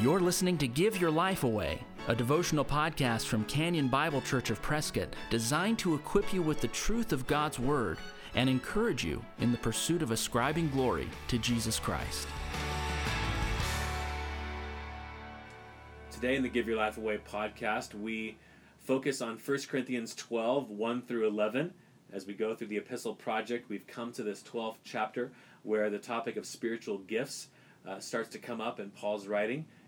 You're listening to Give Your Life Away, a devotional podcast from Canyon Bible Church of Prescott designed to equip you with the truth of God's Word and encourage you in the pursuit of ascribing glory to Jesus Christ. Today in the Give Your Life Away podcast, we focus on 1 Corinthians 12, 1 through 11. As we go through the epistle project, we've come to this 12th chapter where the topic of spiritual gifts uh, starts to come up in Paul's writing.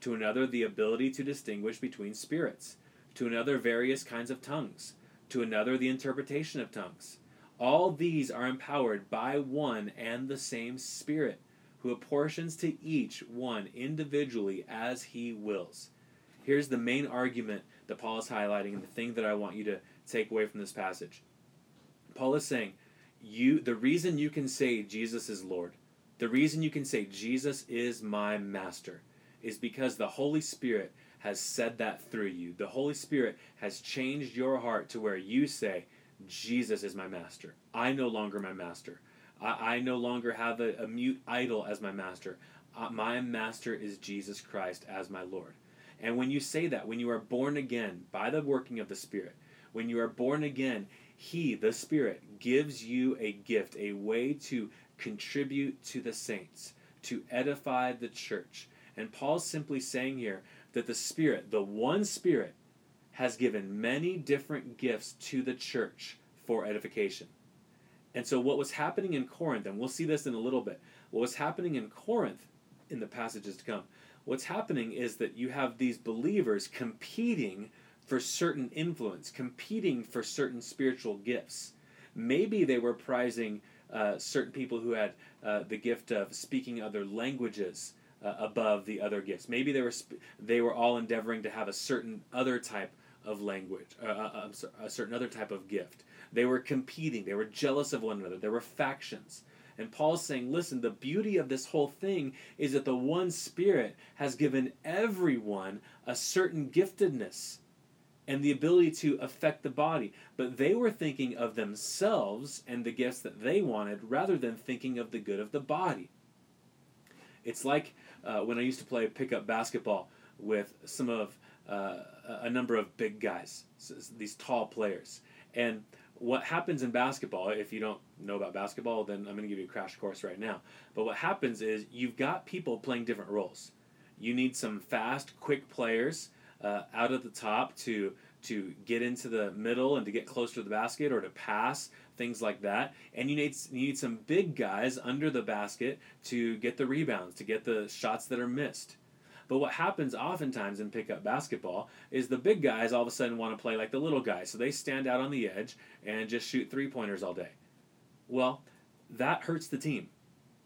to another the ability to distinguish between spirits, to another various kinds of tongues, to another the interpretation of tongues. All these are empowered by one and the same Spirit, who apportions to each one individually as he wills. Here's the main argument that Paul is highlighting, and the thing that I want you to take away from this passage. Paul is saying, you the reason you can say Jesus is Lord, the reason you can say Jesus is my master, is because the Holy Spirit has said that through you. The Holy Spirit has changed your heart to where you say, Jesus is my master. I no longer my master. I, I no longer have a, a, mute idol as my master. Uh, my master is Jesus Christ as my Lord. And when you say that, when you are born again by the working of the Spirit, when you are born again, He, the Spirit, gives you a gift, a way to contribute to the saints, to edify the church, and Paul's simply saying here that the Spirit, the one Spirit, has given many different gifts to the church for edification. And so, what was happening in Corinth, and we'll see this in a little bit, what was happening in Corinth in the passages to come, what's happening is that you have these believers competing for certain influence, competing for certain spiritual gifts. Maybe they were prizing uh, certain people who had uh, the gift of speaking other languages uh, above the other gifts. Maybe they were sp- they were all endeavoring to have a certain other type of language, uh, uh, a certain other type of gift. They were competing. They were jealous of one another. There were factions. And Paul's saying, listen, the beauty of this whole thing is that the one Spirit has given everyone a certain giftedness and the ability to affect the body. But they were thinking of themselves and the gifts that they wanted rather than thinking of the good of the body. It's like uh, when I used to play pickup basketball with some of uh, a number of big guys, these tall players. And what happens in basketball, if you don't know about basketball, then I'm going to give you a crash course right now. But what happens is you've got people playing different roles. You need some fast, quick players uh, out at the top to to get into the middle and to get closer to the basket or to pass things like that. And you need you need some big guys under the basket to get the rebounds, to get the shots that are missed. But what happens oftentimes in pickup basketball is the big guys all of a sudden want to play like the little guys, so they stand out on the edge and just shoot three pointers all day. Well, that hurts the team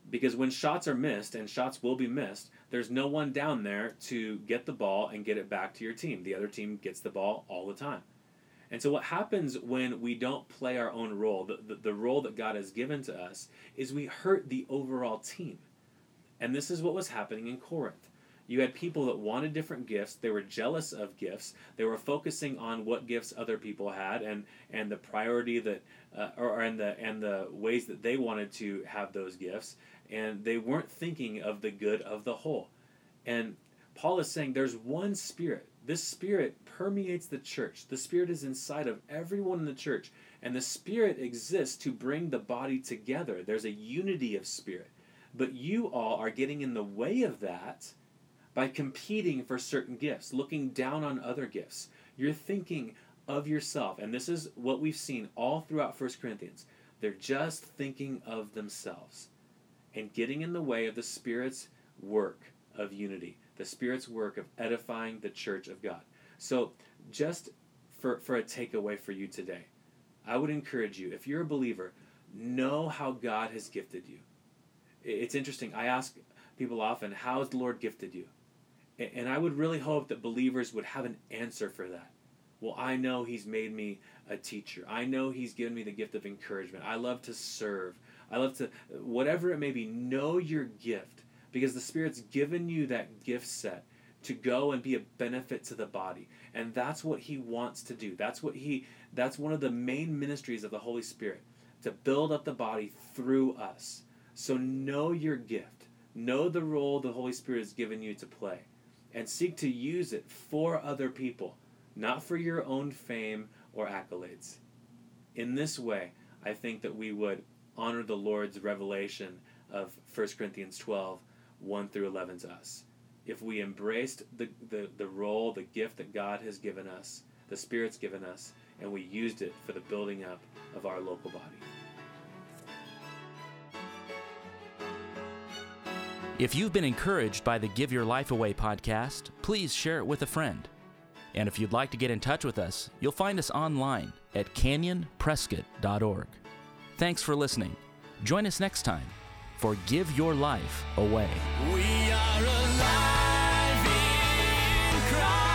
because when shots are missed and shots will be missed, there's no one down there to get the ball and get it back to your team. The other team gets the ball all the time. And so, what happens when we don't play our own role, the, the, the, role that God has given to us, is we hurt the overall team. And this is what was happening in Corinth. You had people that wanted different gifts. They were jealous of gifts. They were focusing on what gifts other people had and, and the priority that, uh, or, and the and the ways that they wanted to have those gifts. And they weren't thinking of the good of the whole. And Paul is saying there's one spirit this Spirit permeates the church. The Spirit is inside of everyone in the church. And the Spirit exists to bring the body together. There's a unity of Spirit. But you all are getting in the way of that by competing for certain gifts, looking down on other gifts. You're thinking of yourself. And this is what we've seen all throughout 1 Corinthians. They're just thinking of themselves and getting in the way of the Spirit's work of unity, the Spirit's work of edifying the church of God. So, just for, for a takeaway for you today, I would encourage you, if you're a believer, know how God has gifted you. It's interesting. I ask people often, How has the Lord gifted you? And I would really hope that believers would have an answer for that. Well, I know He's made me a teacher. I know He's given me the gift of encouragement. I love to serve. I love to, whatever it may be, know your gift because the Spirit's given you that gift set to go and be a benefit to the body. And that's what He wants to do. That's what He, that's one of the main ministries of the Holy Spirit to build up the body through us. So know your gift. Know the role the Holy Spirit has given you to play and seek to use it for other people, not for your own fame or accolades. In this way, I think that we would honor the Lord's revelation of 1 Corinthians 12, 1 through 11 to us. If we embraced the, the, the role, the gift that God has given us, the Spirit's given us, and we used it for the building up of our local body. If you've been encouraged by the Give Your Life Away podcast, please share it with a friend. And if you'd like to get in touch with us, you'll find us online at canyonprescott.org. Thanks for listening. Join us next time for Give Your Life Away. We are alive in Christ.